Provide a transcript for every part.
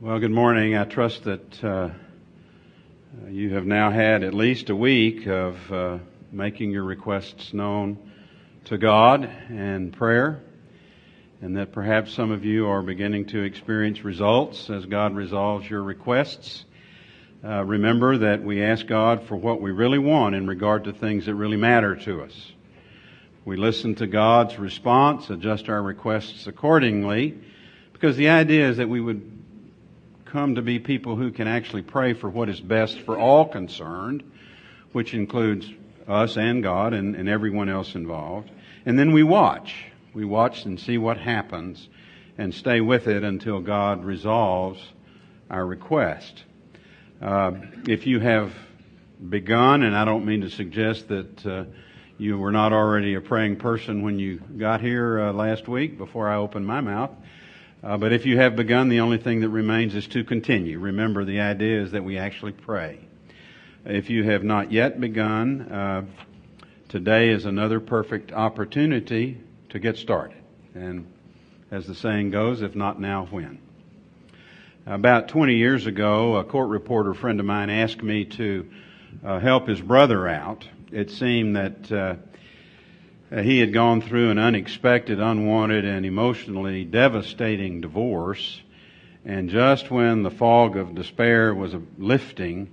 Well, good morning. I trust that uh, you have now had at least a week of uh, making your requests known to God and prayer, and that perhaps some of you are beginning to experience results as God resolves your requests. Uh, remember that we ask God for what we really want in regard to things that really matter to us. We listen to God's response, adjust our requests accordingly, because the idea is that we would come to be people who can actually pray for what is best for all concerned, which includes us and God and, and everyone else involved. And then we watch. We watch and see what happens and stay with it until God resolves our request. Uh, if you have begun, and I don't mean to suggest that uh, you were not already a praying person when you got here uh, last week before I opened my mouth, uh, but if you have begun, the only thing that remains is to continue. Remember, the idea is that we actually pray. If you have not yet begun, uh, today is another perfect opportunity to get started. And as the saying goes, if not now, when? About 20 years ago, a court reporter friend of mine asked me to uh, help his brother out. It seemed that uh, he had gone through an unexpected, unwanted, and emotionally devastating divorce. And just when the fog of despair was lifting,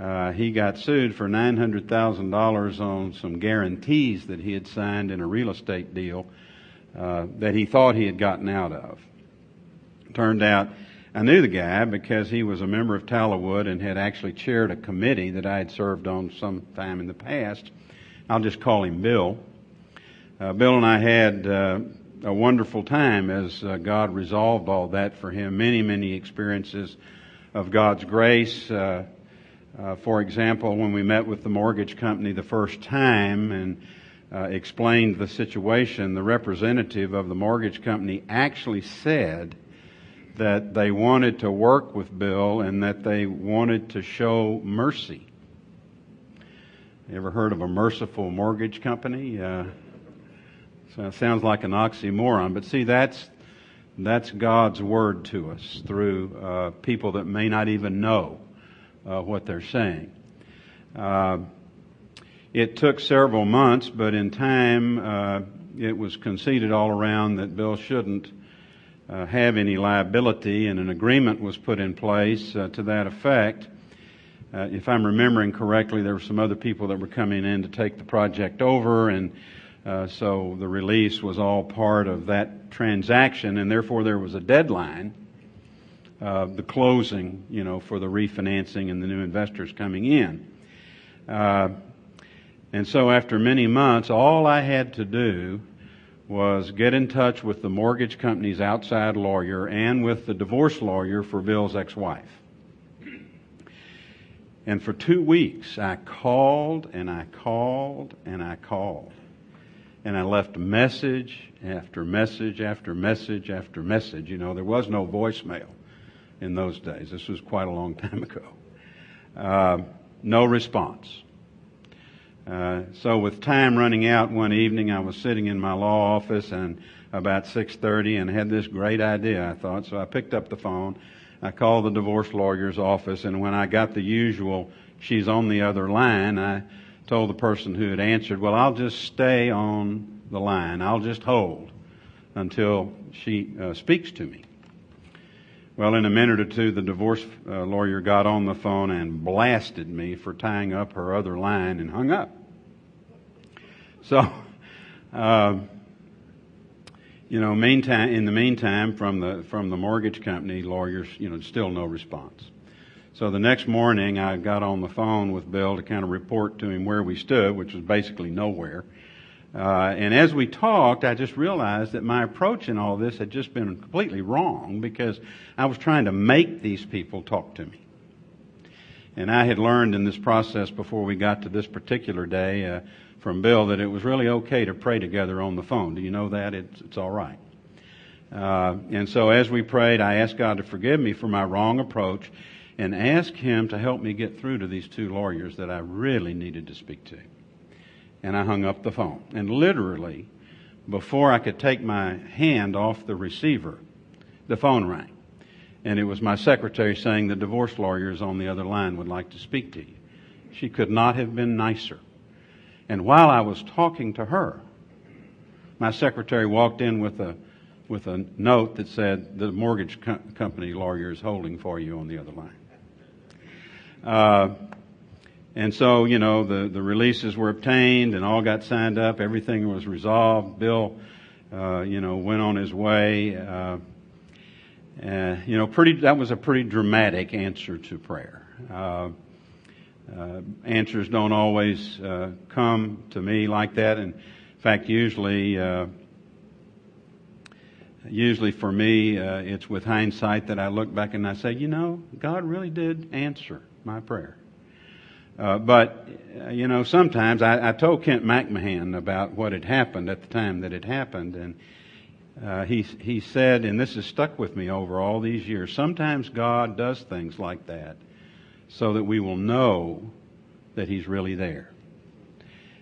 uh, he got sued for $900,000 on some guarantees that he had signed in a real estate deal uh, that he thought he had gotten out of. Turned out I knew the guy because he was a member of Tallowood and had actually chaired a committee that I had served on some time in the past. I'll just call him Bill. Uh, Bill and I had uh, a wonderful time as uh, God resolved all that for him. Many, many experiences of God's grace. Uh, uh, for example, when we met with the mortgage company the first time and uh, explained the situation, the representative of the mortgage company actually said that they wanted to work with Bill and that they wanted to show mercy. You ever heard of a merciful mortgage company? So it sounds like an oxymoron, but see, that's that's God's word to us through uh, people that may not even know uh, what they're saying. Uh, it took several months, but in time, uh, it was conceded all around that Bill shouldn't uh, have any liability, and an agreement was put in place uh, to that effect. if I'm remembering correctly, there were some other people that were coming in to take the project over, and uh, so the release was all part of that transaction, and therefore there was a deadline, uh, the closing, you know, for the refinancing and the new investors coming in. Uh, and so after many months, all I had to do was get in touch with the mortgage company's outside lawyer and with the divorce lawyer for Bill's ex-wife. And for two weeks, I called and I called and I called and I left message after message after message after message. You know, there was no voicemail in those days. This was quite a long time ago. Uh, no response. Uh, so with time running out one evening, I was sitting in my law office and about 6.30 and had this great idea, I thought. So I picked up the phone. I called the divorce lawyer's office and when I got the usual, she's on the other line, I told the person who had answered, well, I'll just stay on the line. I'll just hold until she uh, speaks to me. Well, in a minute or two, the divorce uh, lawyer got on the phone and blasted me for tying up her other line and hung up. So, uh, you know, meantime, in the meantime, from the from the mortgage company lawyers, you know, still no response. So the next morning, I got on the phone with Bill to kind of report to him where we stood, which was basically nowhere. Uh, and as we talked, I just realized that my approach in all this had just been completely wrong because I was trying to make these people talk to me. And I had learned in this process before we got to this particular day uh, from Bill that it was really okay to pray together on the phone. Do you know that? It's, it's all right. Uh, and so as we prayed, I asked God to forgive me for my wrong approach and ask him to help me get through to these two lawyers that I really needed to speak to. And I hung up the phone. And literally, before I could take my hand off the receiver, the phone rang. and it was my secretary saying the divorce lawyers on the other line would like to speak to you. She could not have been nicer. And while I was talking to her, my secretary walked in with a with a note that said the mortgage co- company lawyer is holding for you on the other line. Uh, and so, you know, the, the releases were obtained and all got signed up. Everything was resolved. Bill, uh, you know, went on his way. Uh, uh, you know, pretty, that was a pretty dramatic answer to prayer. Uh, uh, answers don't always uh, come to me like that. And in fact, usually, usually for me, it's with hindsight that I look back and I say, you know, God really did answer my prayer. Uh, but, uh, you know, sometimes I, I, told Kent McMahon about what had happened at the time that it happened, and uh, he, he said, and this has stuck with me over all these years, sometimes God does things like that so that we will know that He's really there.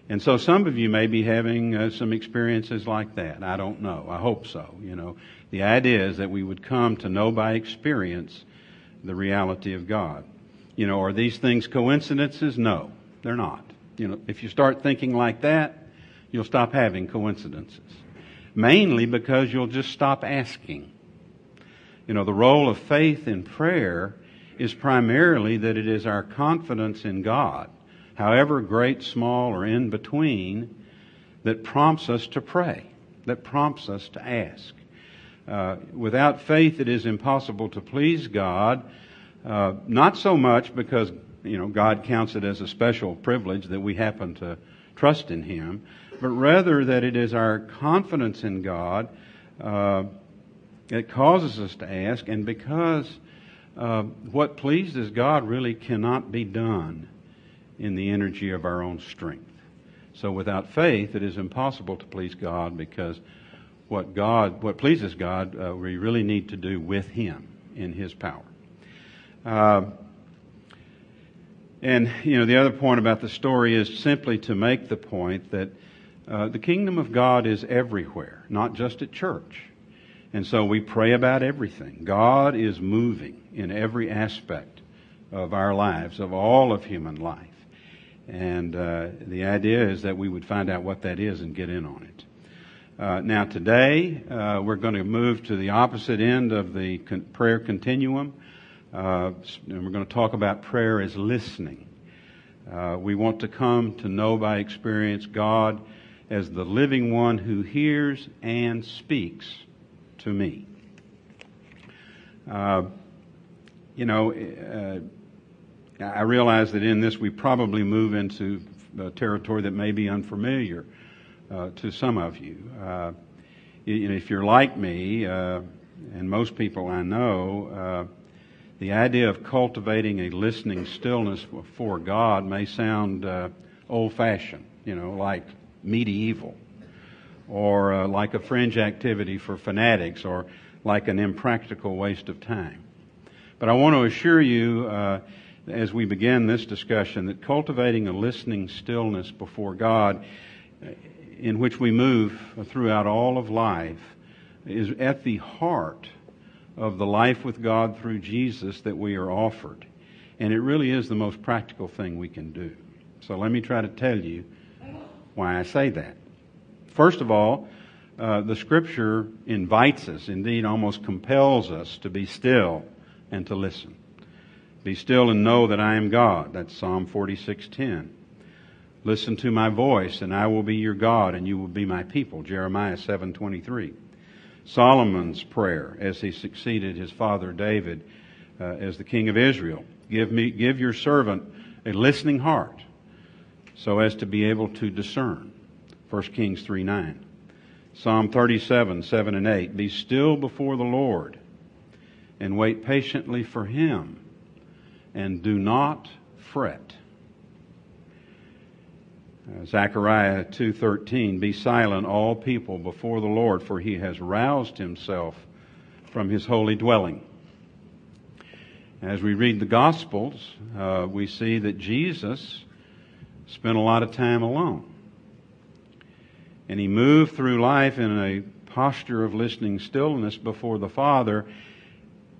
And so some of you may be having uh, some experiences like that. I don't know. I hope so. You know, the idea is that we would come to know by experience the reality of God. You know, are these things coincidences? No, they're not. You know, if you start thinking like that, you'll stop having coincidences. Mainly because you'll just stop asking. You know, the role of faith in prayer is primarily that it is our confidence in God, however great, small, or in between, that prompts us to pray, that prompts us to ask. Uh, without faith, it is impossible to please God uh, not so much because, you know, God counts it as a special privilege that we happen to trust in Him, but rather that it is our confidence in God uh, that causes us to ask, and because uh, what pleases God really cannot be done in the energy of our own strength. So without faith, it is impossible to please God because what God, what pleases God, uh, we really need to do with Him in His power. Uh, and, you know, the other point about the story is simply to make the point that uh, the kingdom of God is everywhere, not just at church. And so we pray about everything. God is moving in every aspect of our lives, of all of human life. And uh, the idea is that we would find out what that is and get in on it. Uh, now, today, uh, we're going to move to the opposite end of the con- prayer continuum. Uh, and we're going to talk about prayer as listening. Uh, we want to come to know by experience God as the living one who hears and speaks to me. Uh, you know, uh, I realize that in this we probably move into territory that may be unfamiliar uh, to some of you. Uh, you know, if you're like me, and most people I know, the idea of cultivating a listening stillness before God may sound uh, old fashioned, you know, like medieval, or uh, like a fringe activity for fanatics, or like an impractical waste of time. But I want to assure you, uh, as we begin this discussion, that cultivating a listening stillness before God, uh, in which we move throughout all of life, is at the heart of the life with God through Jesus that we are offered. And it really is the most practical thing we can do. So let me try to tell you why I say that. First of all, uh, the scripture invites us, indeed almost compels us to be still and to listen. Be still and know that I am God. That's Psalm 46:10. Listen to my voice and I will be your God and you will be my people. Jeremiah 7:23. Solomon's prayer as he succeeded his father David uh, as the king of Israel. Give me, give your servant a listening heart so as to be able to discern. 1 Kings 3 9. Psalm 37, 7 and 8. Be still before the Lord and wait patiently for him and do not fret. Uh, Zechariah 2:13 Be silent all people before the Lord for he has roused himself from his holy dwelling. As we read the gospels, uh, we see that Jesus spent a lot of time alone. And he moved through life in a posture of listening stillness before the Father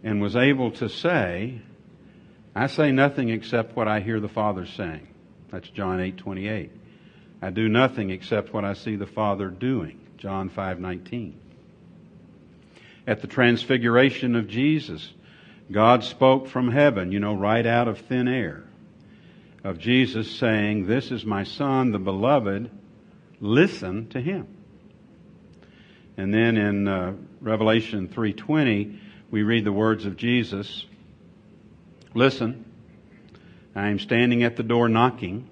and was able to say, I say nothing except what I hear the Father saying. That's John 8:28. I do nothing except what I see the Father doing. John 5:19. At the transfiguration of Jesus, God spoke from heaven, you know, right out of thin air, of Jesus saying, This is my Son, the beloved, listen to him. And then in uh, Revelation 3:20, we read the words of Jesus, Listen, I am standing at the door knocking.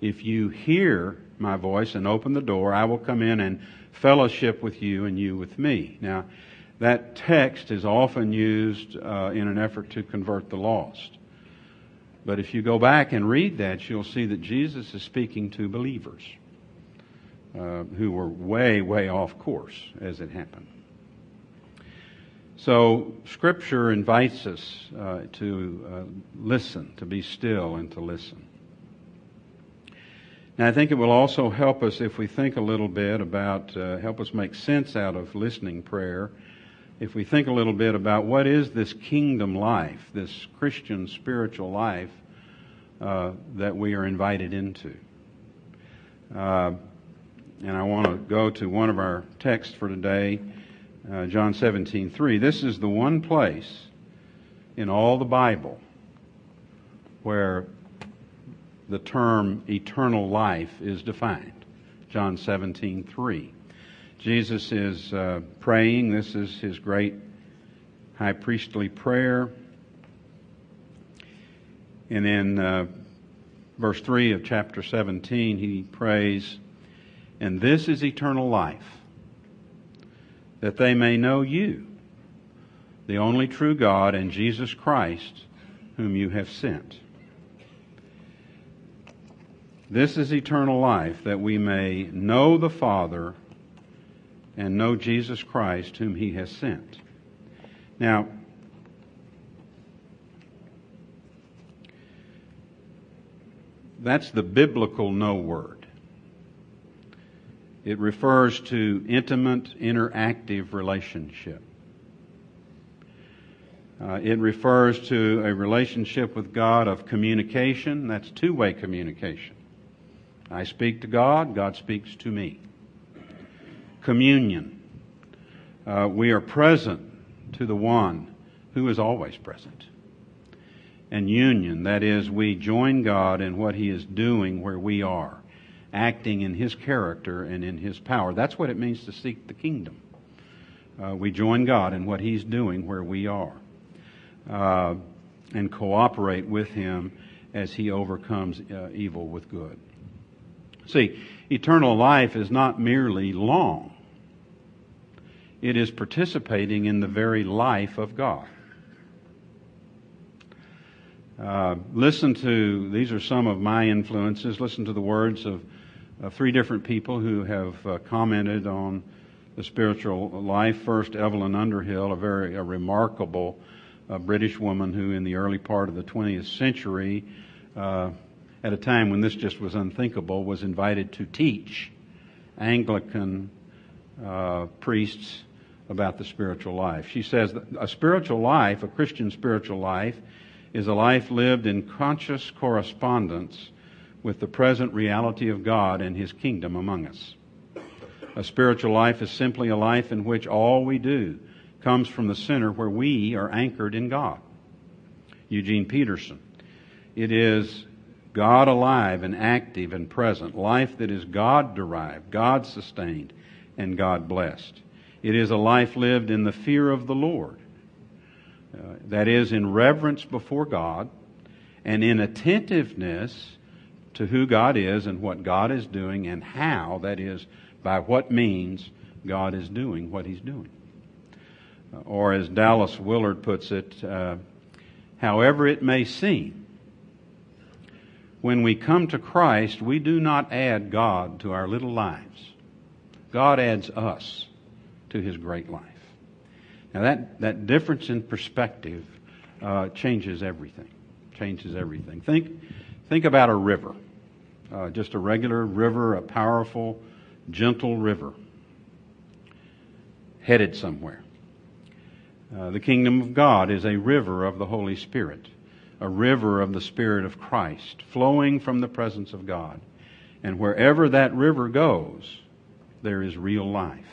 If you hear my voice and open the door, I will come in and fellowship with you and you with me. Now, that text is often used uh, in an effort to convert the lost. But if you go back and read that, you'll see that Jesus is speaking to believers uh, who were way, way off course as it happened. So, Scripture invites us uh, to uh, listen, to be still, and to listen. Now, I think it will also help us if we think a little bit about, uh, help us make sense out of listening prayer, if we think a little bit about what is this kingdom life, this Christian spiritual life uh, that we are invited into. Uh, and I want to go to one of our texts for today uh, John 17, 3. This is the one place in all the Bible where the term eternal life is defined. John 17, 3. Jesus is uh, praying. This is his great high priestly prayer. And in uh, verse 3 of chapter 17, he prays, And this is eternal life that they may know you, the only true God, and Jesus Christ, whom you have sent. This is eternal life, that we may know the Father and know Jesus Christ, whom he has sent. Now, that's the biblical know word. It refers to intimate, interactive relationship. Uh, it refers to a relationship with God of communication. That's two way communication. I speak to God, God speaks to me. Communion. Uh, we are present to the one who is always present. And union, that is, we join God in what He is doing where we are acting in His character and in His power. That's what it means to seek the kingdom. Uh, we join God in what He's doing where we are uh, and cooperate with Him as He overcomes uh, evil with good. See, eternal life is not merely long, it is participating in the very life of God. Uh, listen to, these are some of my influences. Listen to the words of three different people who have uh, commented on the spiritual life. First, Evelyn Underhill, a very a remarkable uh, British woman who, in the early part of the 20th century, uh, at a time when this just was unthinkable, was invited to teach Anglican uh, priests about the spiritual life. She says a spiritual life, a Christian spiritual life, is a life lived in conscious correspondence with the present reality of God and His kingdom among us. A spiritual life is simply a life in which all we do comes from the center where we are anchored in God. Eugene Peterson. It is God alive and active and present, life that is God derived, God sustained, and God blessed. It is a life lived in the fear of the Lord. Uh, that is, in reverence before God and in attentiveness to who God is and what God is doing and how, that is, by what means God is doing what He's doing. Uh, or as Dallas Willard puts it, uh, however it may seem, when we come to Christ, we do not add God to our little lives. God adds us to His great life. Now that, that difference in perspective uh, changes everything. Changes everything. Think, think about a river uh, just a regular river, a powerful, gentle river, headed somewhere. Uh, the kingdom of God is a river of the Holy Spirit, a river of the Spirit of Christ, flowing from the presence of God. And wherever that river goes, there is real life.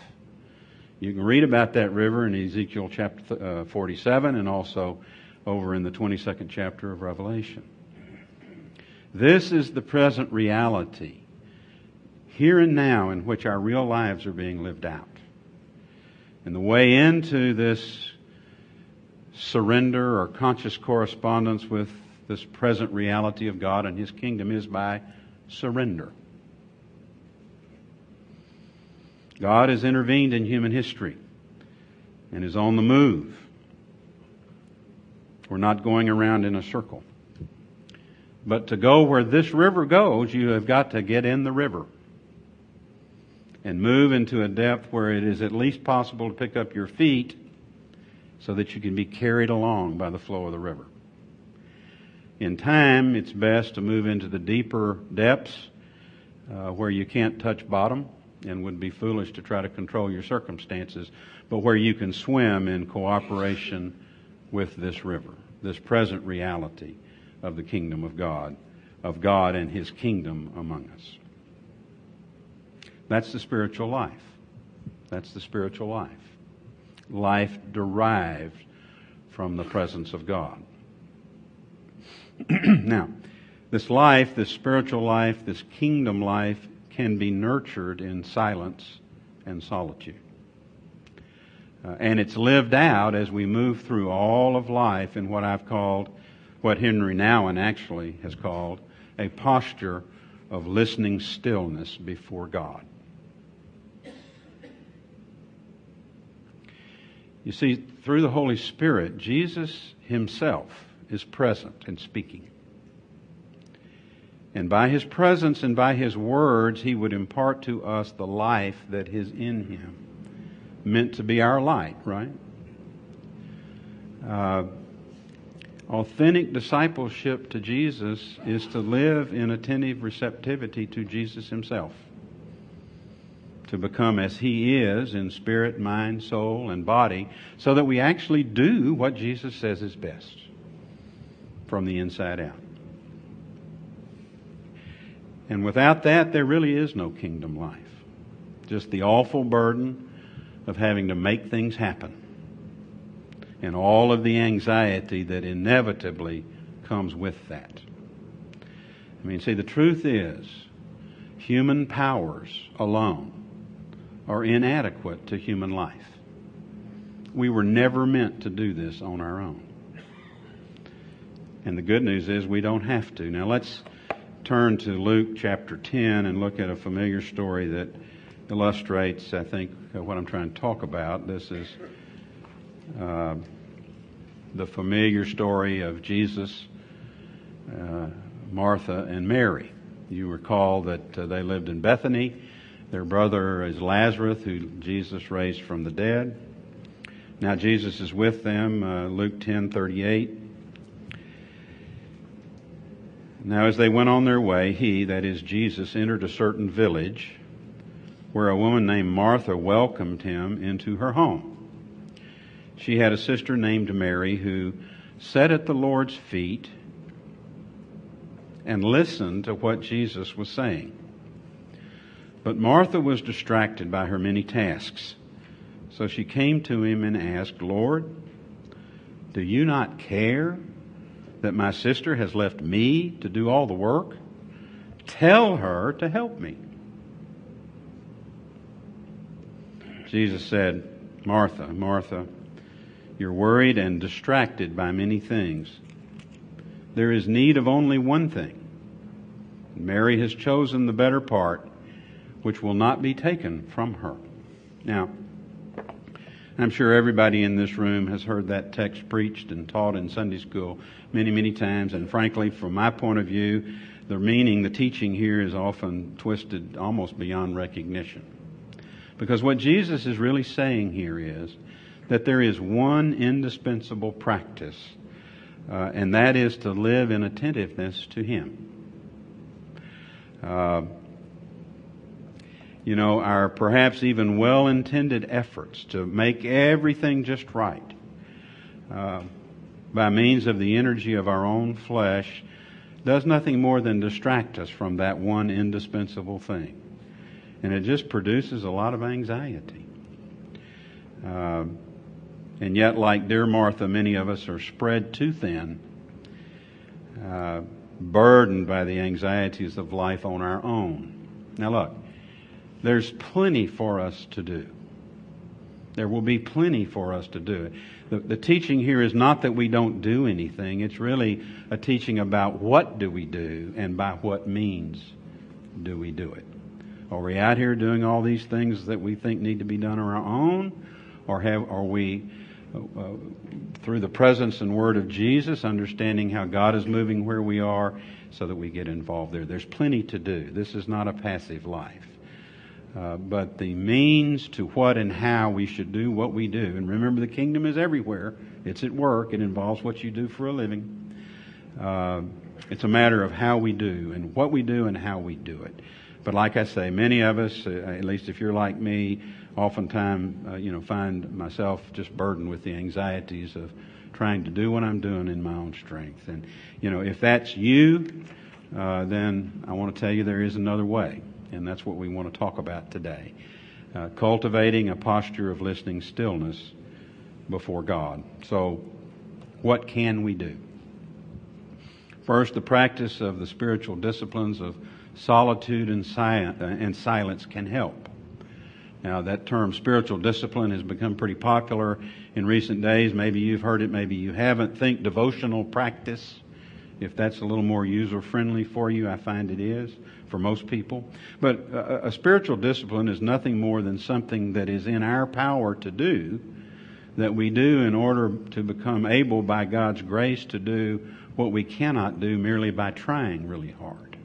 You can read about that river in Ezekiel chapter uh, 47 and also over in the 22nd chapter of Revelation. This is the present reality, here and now, in which our real lives are being lived out. And the way into this surrender or conscious correspondence with this present reality of God and His kingdom is by surrender. God has intervened in human history and is on the move. We're not going around in a circle. But to go where this river goes, you have got to get in the river and move into a depth where it is at least possible to pick up your feet so that you can be carried along by the flow of the river. In time, it's best to move into the deeper depths uh, where you can't touch bottom and would be foolish to try to control your circumstances, but where you can swim in cooperation with this river, this present reality of the kingdom of God, of God and His kingdom among us. That's the spiritual life. That's the spiritual life. Life derived from the presence of God. now, this life, this spiritual life, this kingdom life can be nurtured in silence and solitude. Uh, and it's lived out as we move through all of life in what I've called, what Henry Nouwen actually has called, a posture of listening stillness before God. You see, through the Holy Spirit, Jesus himself is present and speaking. And by his presence and by his words, he would impart to us the life that is in him, meant to be our light, right? Uh, authentic discipleship to Jesus is to live in attentive receptivity to Jesus himself, to become as he is in spirit, mind, soul, and body, so that we actually do what Jesus says is best from the inside out. And without that, there really is no kingdom life. Just the awful burden of having to make things happen. And all of the anxiety that inevitably comes with that. I mean, see, the truth is, human powers alone are inadequate to human life. We were never meant to do this on our own. And the good news is we don't have to. Now let's turn to Luke chapter 10 and look at a familiar story that illustrates, I think, what I'm trying to talk about. This is uh, the familiar story of Jesus, uh, Martha, and Mary. You recall that uh, they lived in Bethany. Their brother is Lazarus, who Jesus raised from the dead. Now Jesus is with them, uh, Luke 10:38. Now, as they went on their way, he, that is Jesus, entered a certain village where a woman named Martha welcomed him into her home. She had a sister named Mary who sat at the Lord's feet and listened to what Jesus was saying. But Martha was distracted by her many tasks. So she came to him and asked, Lord, do you not care that my sister has left me to do all the work? Tell her to help me. Jesus said, Martha, Martha, you're worried and distracted by many things. There is need of only one thing. Mary has chosen the better part, which will not be taken from her. Now, I'm sure everybody in this room has heard that text preached and taught in Sunday school many, many times. And frankly, from my point of view, the meaning, the teaching here is often twisted almost beyond recognition. Because what Jesus is really saying here is that there is one indispensable practice, uh, and that is to live in attentiveness to Him. Uh, you know, our perhaps even well intended efforts to make everything just right uh, by means of the energy of our own flesh does nothing more than distract us from that one indispensable thing. And it just produces a lot of anxiety. Uh, and yet, like dear Martha, many of us are spread too thin, uh, burdened by the anxieties of life on our own. Now, look, there's plenty for us to do. There will be plenty for us to do. The, the teaching here is not that we don't do anything. It's really a teaching about what do we do and by what means do we do it. Are we out here doing all these things that we think need to be done on our own? Or have, are we, uh, uh, through the presence and word of Jesus, understanding how God is moving where we are so that we get involved there? There's plenty to do. This is not a passive life. Uh, but the means to what and how we should do what we do. And remember, the kingdom is everywhere. It's at work. It involves what you do for a living. Uh, it's a matter of how we do and what we do and how we do it. But like I say, many of us, uh, at least if you're like me, oftentimes, uh, you know, find myself just burdened with the anxieties of trying to do what I'm doing in my own strength. And, you know, if that's you, then I want to tell you there is another way and that's what we want to talk about today. Uh, cultivating a posture of listening stillness before God. So, what can we do? First, the practice of the spiritual disciplines of solitude and, uh, and silence can help. Now, that term spiritual discipline has become pretty popular in recent days. Maybe you've heard it, maybe you haven't. Think devotional practice. If that's a little more user friendly for you, I find it is for most people. But a, a spiritual discipline is nothing more than something that is in our power to do, that we do in order to become able by God's grace to do what we cannot do merely by trying really hard.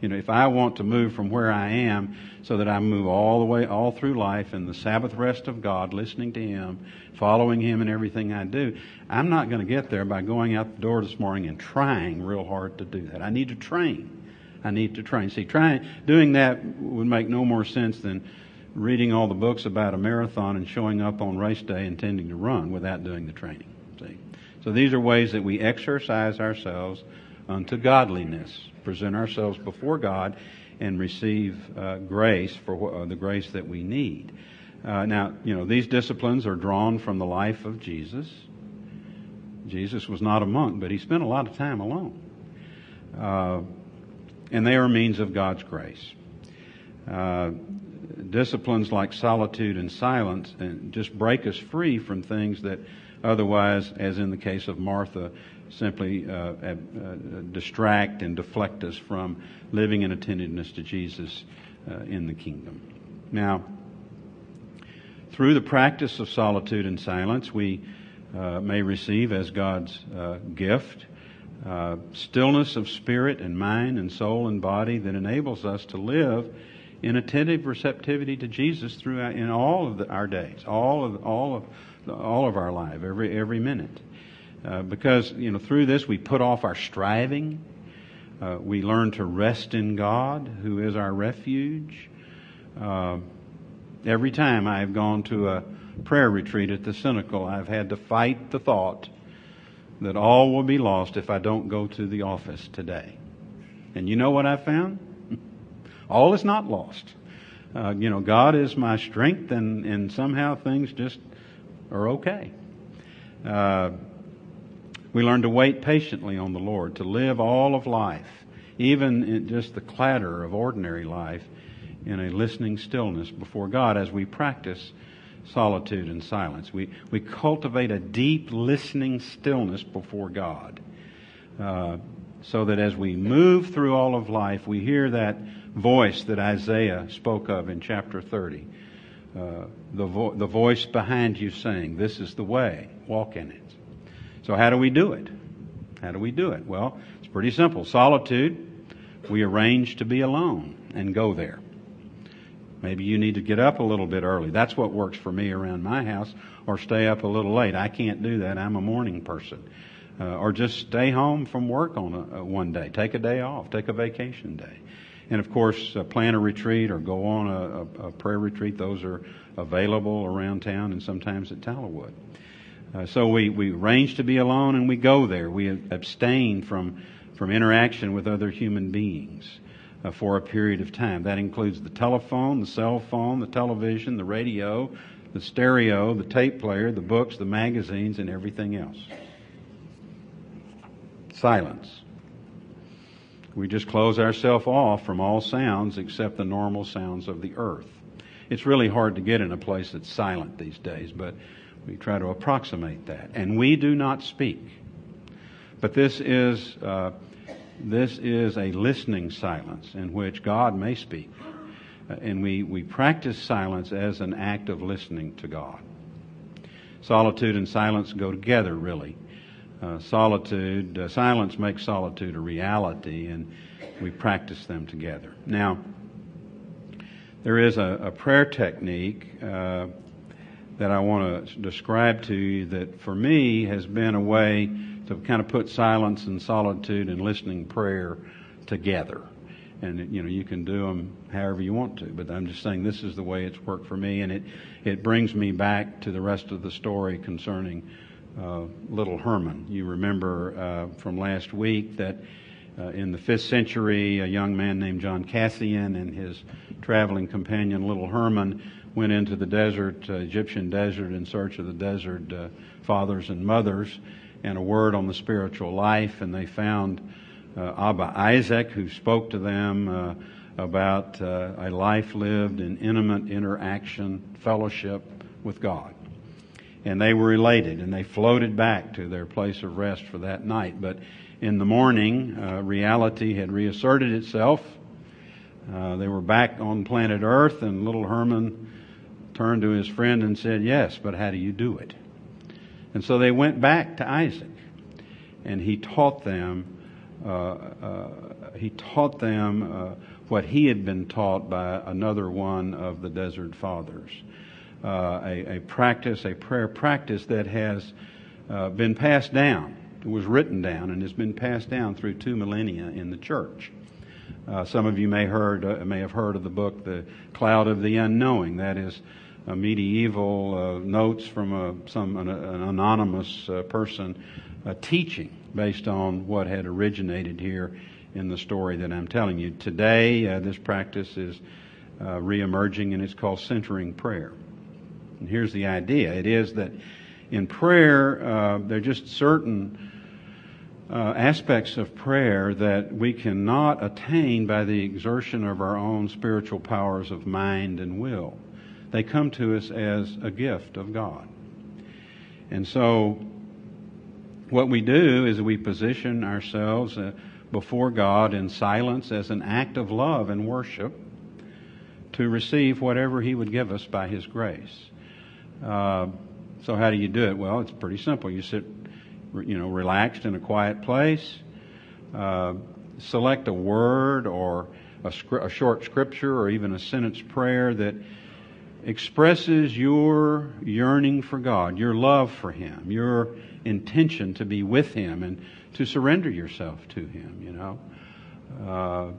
You know, if I want to move from where I am so that I move all the way, all through life in the Sabbath rest of God, listening to Him, following Him in everything I do, I'm not going to get there by going out the door this morning and trying real hard to do that. I need to train. I need to train. See, trying, doing that would make no more sense than reading all the books about a marathon and showing up on race day intending to run without doing the training. See? So these are ways that we exercise ourselves unto godliness, present ourselves before God, and receive uh, grace for uh, the grace that we need. Uh, now, you know, these disciplines are drawn from the life of Jesus. Jesus was not a monk, but he spent a lot of time alone. Uh, and they are means of God's grace. Uh, disciplines like solitude and silence and just break us free from things that otherwise, as in the case of Martha, simply uh, uh, distract and deflect us from living in attentiveness to Jesus uh, in the kingdom. Now, through the practice of solitude and silence, we uh, may receive as God's uh, gift uh, stillness of spirit and mind and soul and body that enables us to live in attentive receptivity to Jesus throughout in all of the, our days, all of all of all of our life, every every minute. Uh, because you know through this we put off our striving, uh, we learn to rest in God, who is our refuge. Uh, every time I've gone to a prayer retreat at the Cenacle, I've had to fight the thought that all will be lost if I don't go to the office today. And you know what I found? all is not lost. Uh, you know, God is my strength, and, and somehow things just are okay. Uh, we learn to wait patiently on the Lord, to live all of life, even in just the clatter of ordinary life, in a listening stillness before God as we practice solitude and silence. We, we cultivate a deep listening stillness before God. Uh, so that as we move through all of life, we hear that voice that Isaiah spoke of in chapter 30. Uh, the, vo- the voice behind you saying, This is the way, walk in it. So, how do we do it? How do we do it? Well, it's pretty simple. Solitude, we arrange to be alone and go there. Maybe you need to get up a little bit early. That's what works for me around my house, or stay up a little late. I can't do that. I'm a morning person. Uh, or just stay home from work on a, a, one day. Take a day off. Take a vacation day. And of course, uh, plan a retreat or go on a, a, a, prayer retreat. Those are available around town and sometimes at Tallowood. Uh, so we, we arrange to be alone and we go there. We abstain from, from interaction with other human beings uh, for a period of time. That includes the telephone, the cell phone, the television, the radio, the stereo, the tape player, the books, the magazines, and everything else. Silence. We just close ourselves off from all sounds except the normal sounds of the earth. It's really hard to get in a place that's silent these days, but we try to approximate that. And we do not speak. But this is, uh, this is a listening silence in which God may speak. Uh, and we, we practice silence as an act of listening to God. Solitude and silence go together, really. Uh, solitude, uh, silence makes solitude a reality, and we practice them together. Now, there is a, a prayer technique uh, that I want to describe to you that for me has been a way to kind of put silence and solitude and listening prayer together. And you know you can do them however you want to, but I'm just saying this is the way it's worked for me, and it it brings me back to the rest of the story concerning uh, little Herman. You remember uh, from last week that uh, in the fifth century, a young man named John Cassian and his traveling companion, little Herman, went into the desert, uh, Egyptian desert, in search of the desert uh, fathers and mothers and a word on the spiritual life, and they found uh, Abba Isaac, who spoke to them about a life lived in intimate interaction, fellowship with God and they were elated and they floated back to their place of rest for that night. But in the morning, uh, reality had reasserted itself. Uh, they were back on planet Earth, and little Herman turned to his friend and said, Yes, but how do you do it? And so they went back to Isaac, and he taught them. Uh, uh he taught them uh, what he had been taught by another one of the desert fathers uh, a, a, practice, a prayer practice that has uh, been passed down. It was written down and has been passed down through two millennia in the church. Uh, some of you may heard may have heard of the book "The Cloud of the Unknowing." That is a medieval uh, notes from a, some an, an anonymous uh, person teaching based on what had originated here in the story that I'm telling you. Today, this practice is reemerging, and it's called centering prayer. And here's the idea it is that in prayer, uh, there are just certain uh, aspects of prayer that we cannot attain by the exertion of our own spiritual powers of mind and will. They come to us as a gift of God. And so, what we do is we position ourselves uh, before God in silence as an act of love and worship to receive whatever He would give us by His grace. Uh, so how do you do it? Well, it's pretty simple. You sit, you know, relaxed in a quiet place. Uh, select a word or a, a, short scripture or even a sentence prayer that expresses your yearning for God, your love for Him, your intention to be with Him and to surrender yourself to Him. You know. Uh,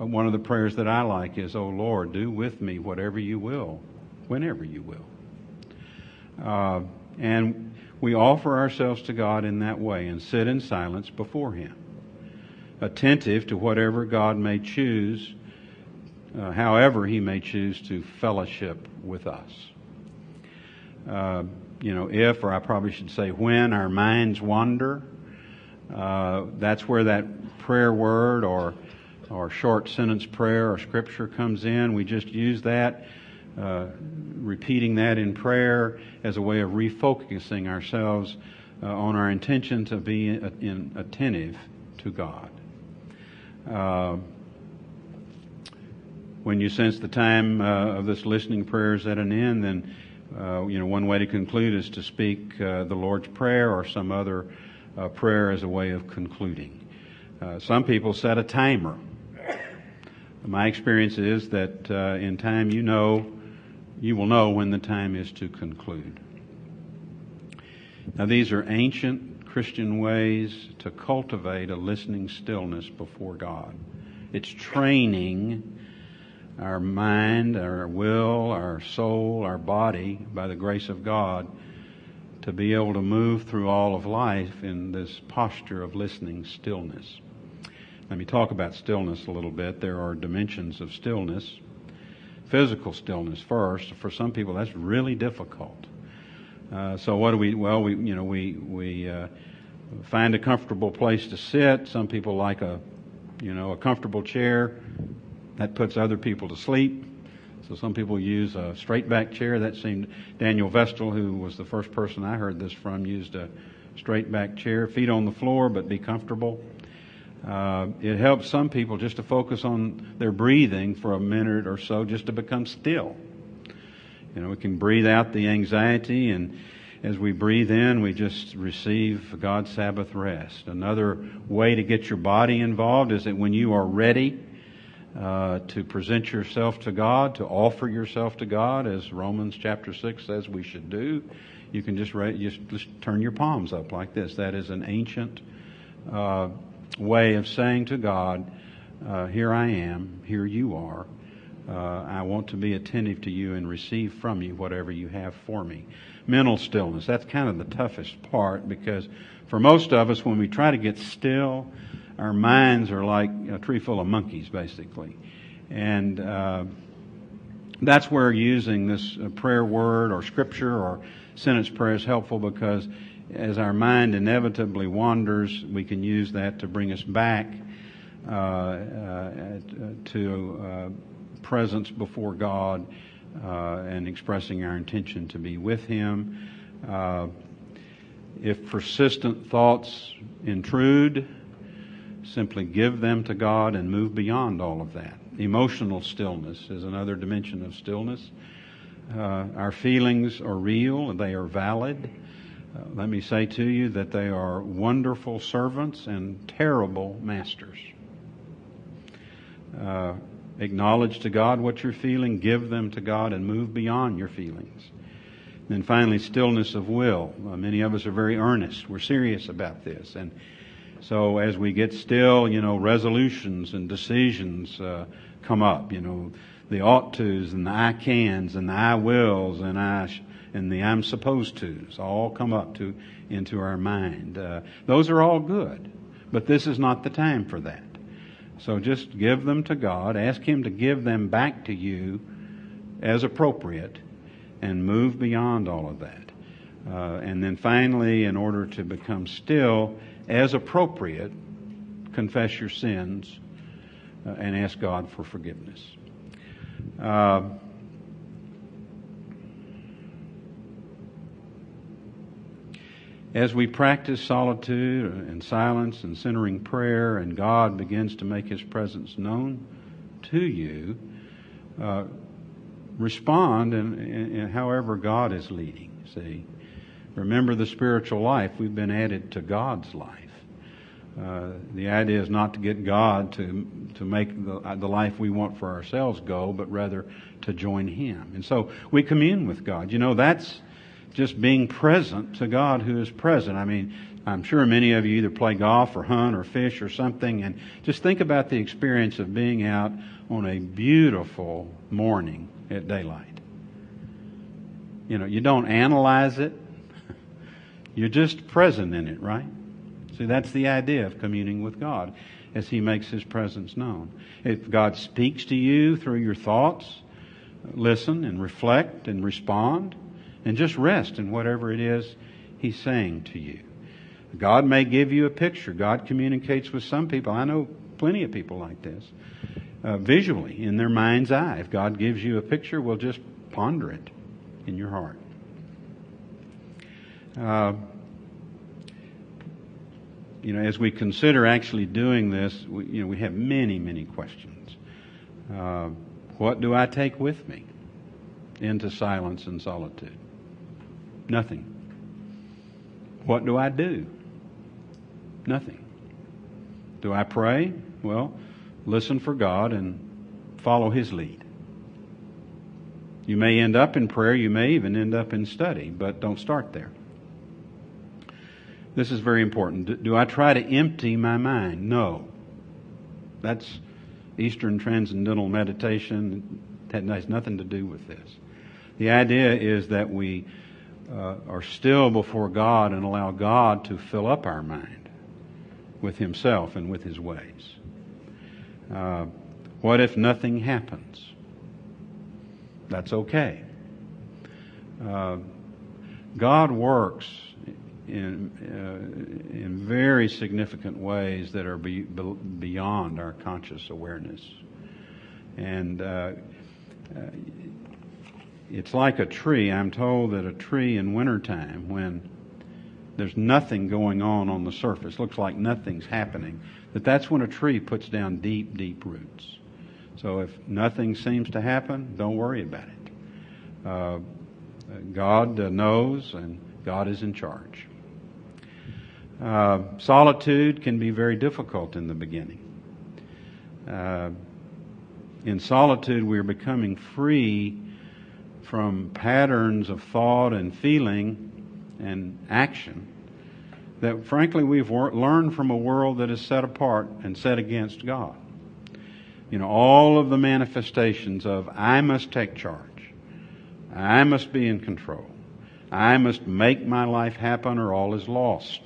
uh one of the prayers that I like is, "Oh Lord, do with me whatever you will." whenever you will. Uh, and we offer ourselves to God in that way and sit in silence before Him, attentive to whatever God may choose, uh, however He may choose to fellowship with us. Uh, you know, if, or I probably should say when, our minds wander, uh, that's where that prayer word or or short sentence prayer or scripture comes in. We just use that uh, repeating that in prayer as a way of refocusing ourselves uh, on our intention to be in, attentive to God. Uh, when you sense the time uh, of this listening prayer is at an end, then uh, you know one way to conclude is to speak the Lord's Prayer or some other prayer as a way of concluding. some people set a timer. My experience is that in time you know you will know when the time is to conclude. Now, these are ancient Christian ways to cultivate a listening stillness before God. It's training our mind, our will, our soul, our body, by the grace of God, to be able to move through all of life in this posture of listening stillness. Let me talk about stillness a little bit. There are dimensions of stillness. Physical stillness first. For some people, that's really difficult. Uh, so what do we? Well, we you know we we uh, find a comfortable place to sit. Some people like a you know a comfortable chair that puts other people to sleep. So some people use a straight back chair. That seemed Daniel Vestal, who was the first person I heard this from, used a straight back chair, feet on the floor, but be comfortable. Uh, it helps some people just to focus on their breathing for a minute or so, just to become still. You know, we can breathe out the anxiety, and as we breathe in, we just receive God's Sabbath rest. Another way to get your body involved is that when you are ready, uh, to present yourself to God, to offer yourself to God, as Romans chapter 6 says we should do. You can just, just, just turn your palms up like this. That is an ancient uh, way of saying to God, uh, Here I am, here you are. Uh, I want to be attentive to you and receive from you whatever you have for me. Mental stillness, that's kind of the toughest part because for most of us, when we try to get still, our minds are like a tree full of monkeys, basically. And uh, that's where using this uh, prayer word or scripture or sentence prayer is helpful because as our mind inevitably wanders, we can use that to bring us back uh, uh, to uh, presence before God uh, and expressing our intention to be with Him. if persistent thoughts intrude, simply give them to God and move beyond all of that. Emotional stillness is another dimension of stillness. Uh, our feelings are real they are valid. Uh, let me say to you that they are wonderful servants and terrible masters. Uh, acknowledge to God what you're feeling, give them to God, and move beyond your feelings. And then finally, stillness of will. Uh, many of us are very earnest. We're serious about this. And so as we get still, you know, resolutions and decisions uh, come up. You know, the ought tos and the I cans and the I wills and I sh- and the I'm supposed tos all come up to into our mind. Uh, those are all good, but this is not the time for that. So just give them to God. Ask Him to give them back to you as appropriate, and move beyond all of that. Uh, and then finally, in order to become still, as appropriate, confess your sins uh, and ask God for forgiveness. Uh, as we practice solitude and silence and centering prayer, and God begins to make His presence known to you, uh, respond in, however God is leading. See, Remember the spiritual life. We've been added to God's life. Uh, the idea is not to get God to to make the, uh, the life we want for ourselves go, but rather to join Him. And so we commune with God. You know, that's just being present to God who is present. I mean, I'm sure many of you either play golf or hunt or fish or something, and just think about the experience of being out on a beautiful morning at daylight. You know, you don't analyze it. You're just present in it, right? See, that's the idea of communing with God as He makes His presence known. If God speaks to you through your thoughts, listen and reflect and respond and just rest in whatever it is He's saying to you. God may give you a picture. God communicates with some people. I know plenty of people like this. Uh, visually, in their mind's eye. If God gives you a picture, well, just ponder it in your heart. Uh, you know, as we consider actually doing this, we, you know, we have many, many questions. Uh, what do I take with me into silence and solitude? Nothing. What do I do? Nothing. Do I pray? Well, listen for God and follow His lead. You may end up in prayer, you may even end up in study, but don't start there. This is very important. Do I try to empty my mind? No. That's Eastern Transcendental Meditation. That has nothing to do with this. The idea is that we uh, are still before God and allow God to fill up our mind with Himself and with His ways. Uh, what if nothing happens? That's okay. Uh, God works in uh, in very significant ways that are be, beyond our conscious awareness, and uh, uh, it's like a tree. I'm told that a tree in wintertime, when there's nothing going on on the surface, looks like nothing's happening, that that's when a tree puts down deep, deep roots. So if nothing seems to happen, don't worry about it. Uh, God knows, and God is in charge. Uh, solitude can be very difficult in the beginning. Uh, in solitude, we are becoming free from patterns of thought and feeling and action that, frankly, we've learned from a world that is set apart and set against God. You know, all of the manifestations of I must take charge, I must be in control, I must make my life happen, or all is lost.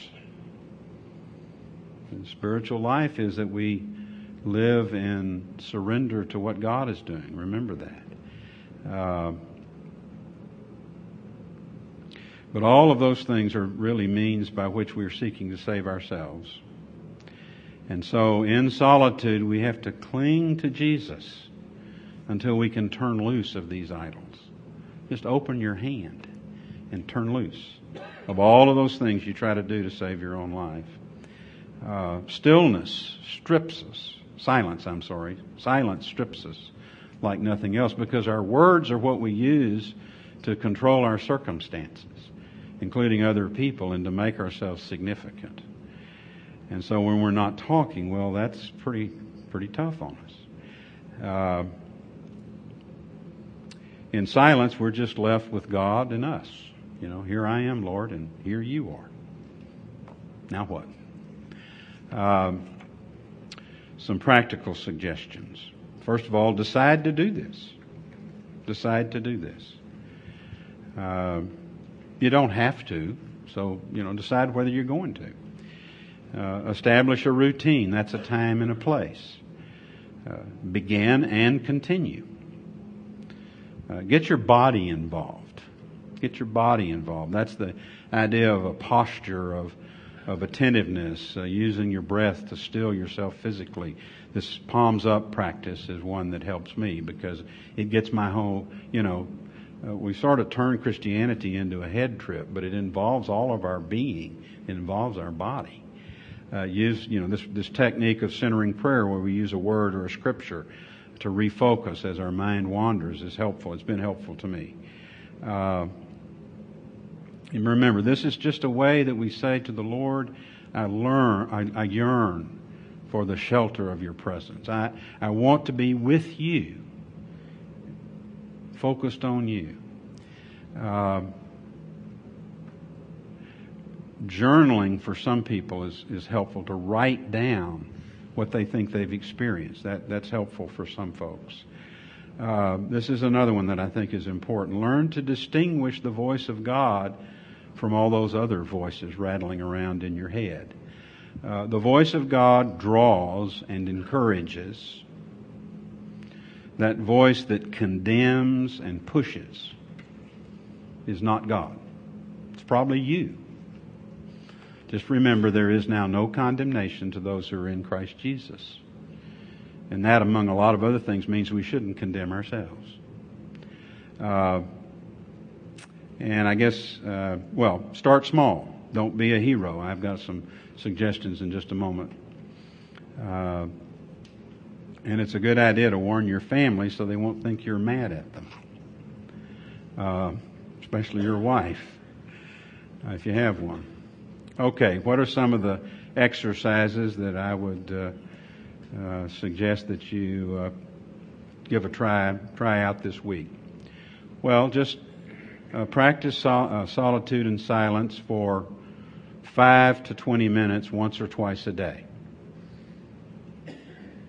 And spiritual life is that we live in surrender to what God is doing. Remember that. Uh, but all of those things are really means by which we are seeking to save ourselves. And so in solitude, we have to cling to Jesus until we can turn loose of these idols. Just open your hand and turn loose of all of those things you try to do to save your own life. Uh, stillness strips us. Silence, I'm sorry. Silence strips us like nothing else because our words are what we use to control our circumstances, including other people, and to make ourselves significant. And so when we're not talking, well, that's pretty, pretty tough on us. Uh, in silence, we're just left with God and us. You know, here I am, Lord, and here you are. Now what? Um, some practical suggestions. First of all, decide to do this. Decide to do this. Uh, you don't have to, so you know, decide whether you're going to. Uh, establish a routine. That's a time and a place. Uh, begin and continue. Uh, get your body involved. Get your body involved. That's the idea of a posture of of attentiveness, uh, using your breath to still yourself physically. This palms up practice is one that helps me because it gets my whole, you know, uh, we sort of turn Christianity into a head trip, but it involves all of our being. It involves our body. Uh, use, you know, this, this technique of centering prayer where we use a word or a scripture to refocus as our mind wanders is helpful. It's been helpful to me. Uh, and remember, this is just a way that we say to the Lord, I learn, I, I yearn for the shelter of your presence. I, I want to be with you, focused on you. Uh, journaling for some people is, is helpful to write down what they think they've experienced. That, that's helpful for some folks. Uh, this is another one that I think is important. Learn to distinguish the voice of God from all those other voices rattling around in your head. Uh, the voice of God draws and encourages. That voice that condemns and pushes is not God. It's probably you. Just remember there is now no condemnation to those who are in Christ Jesus. And that, among a lot of other things, means we shouldn't condemn ourselves. Uh, and I guess, uh, well, start small. Don't be a hero. I've got some suggestions in just a moment. Uh, and it's a good idea to warn your family so they won't think you're mad at them, uh, especially your wife, uh, if you have one. Okay, what are some of the exercises that I would uh, uh, suggest that you give a try try out this week? Well, just uh, practice sol- uh, solitude and silence for five to 20 minutes once or twice a day.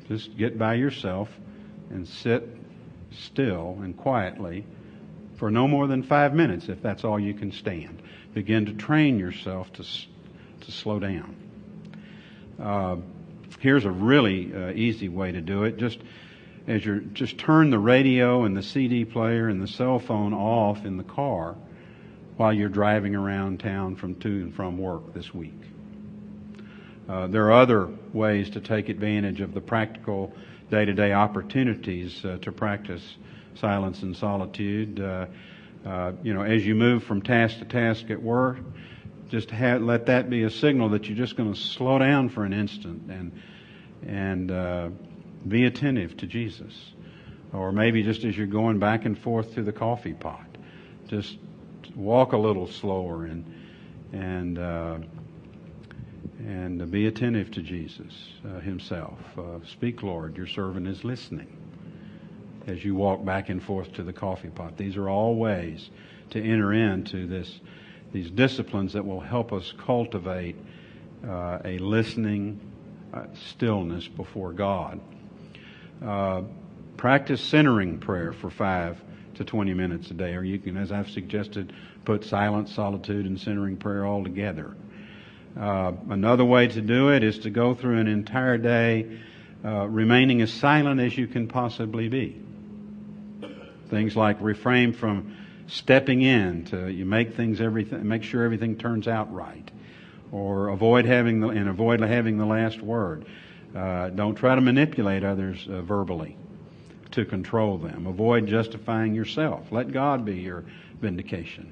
Just get by yourself and sit still and quietly for no more than five minutes if that's all you can stand. Begin to train yourself to, to slow down. Uh, here's a really uh, easy way to do it. Just as you're, just turn the radio and the CD player and the cell phone off in the car while you're driving around town from to and from work this week. Uh, there are other ways to take advantage of the practical day to day opportunities uh, to practice silence and solitude. Uh, uh, you know, as you move from task to task at work, just let that be a signal that you're just going to slow down for an instant and and uh, be attentive to Jesus. Or maybe just as you're going back and forth to the coffee pot, just walk a little slower and and uh, and be attentive to Jesus uh, Himself. Uh, speak, Lord, your servant is listening. As you walk back and forth to the coffee pot, these are all ways to enter into this these disciplines that will help us cultivate uh, a listening uh, stillness before God. Uh, practice centering prayer for five to 20 minutes a day, or you can, as I've suggested, put silence, solitude, and centering prayer all together. Uh, another way to do it is to go through an entire day uh, remaining as silent as you can possibly be. Things like refrain from stepping in to you make things everything make sure everything turns out right, or avoid having the and avoid having the last word. Uh, don't try to manipulate others uh, verbally to control them. Avoid justifying yourself. Let God be your vindication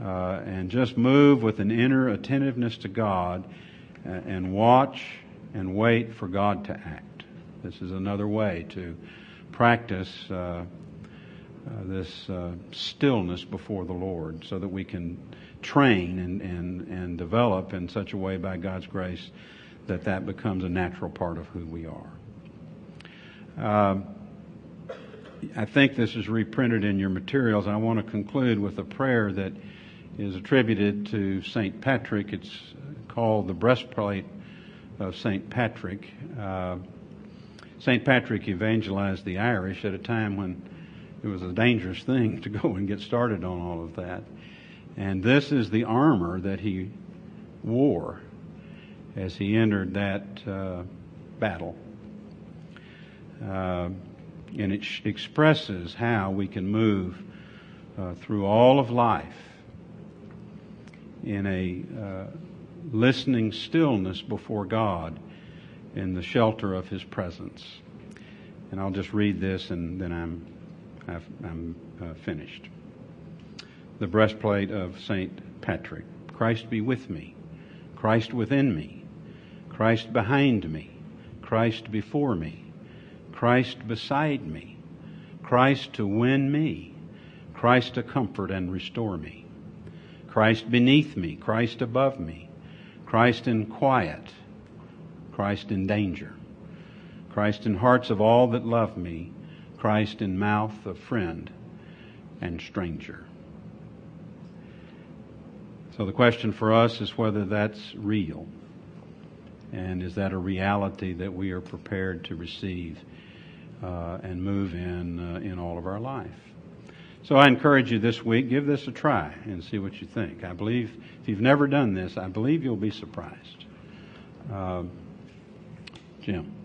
uh, and just move with an inner attentiveness to God and, uh, and watch and wait for God to act. This is another way to practice uh, uh, this uh, stillness before the Lord so that we can train and, and, and develop in such a way by God's grace that that becomes a natural part of who we are. Uh, I think this is reprinted in your materials. I want to conclude with a prayer that is attributed to St. Patrick. It's called the breastplate of St. Patrick. Uh, St. Patrick evangelized the Irish at a time when it was a dangerous thing to go and get started on all of that. And this is the armor that he wore as he entered that uh, battle. Uh, and it sh- expresses how we can move uh, through all of life in a uh, listening stillness before God in the shelter of His presence. And I'll just read this and then I'm, i am uh, finished. The breastplate of St. Patrick. Christ be with me. Christ within me. Christ behind me. Christ before me. Christ beside me. Christ to win me. Christ to comfort and restore me. Christ beneath me, Christ above me, Christ in quiet, Christ in danger, Christ in hearts of all that love me, Christ in mouth of friend and stranger. So the question for us is whether that's real. And is that a reality that we are prepared to receive uh, and move in uh, in all of our life? So I encourage you this week, give this a try and see what you think. I believe, if you've never done this, I believe you'll be surprised. Uh, Jim.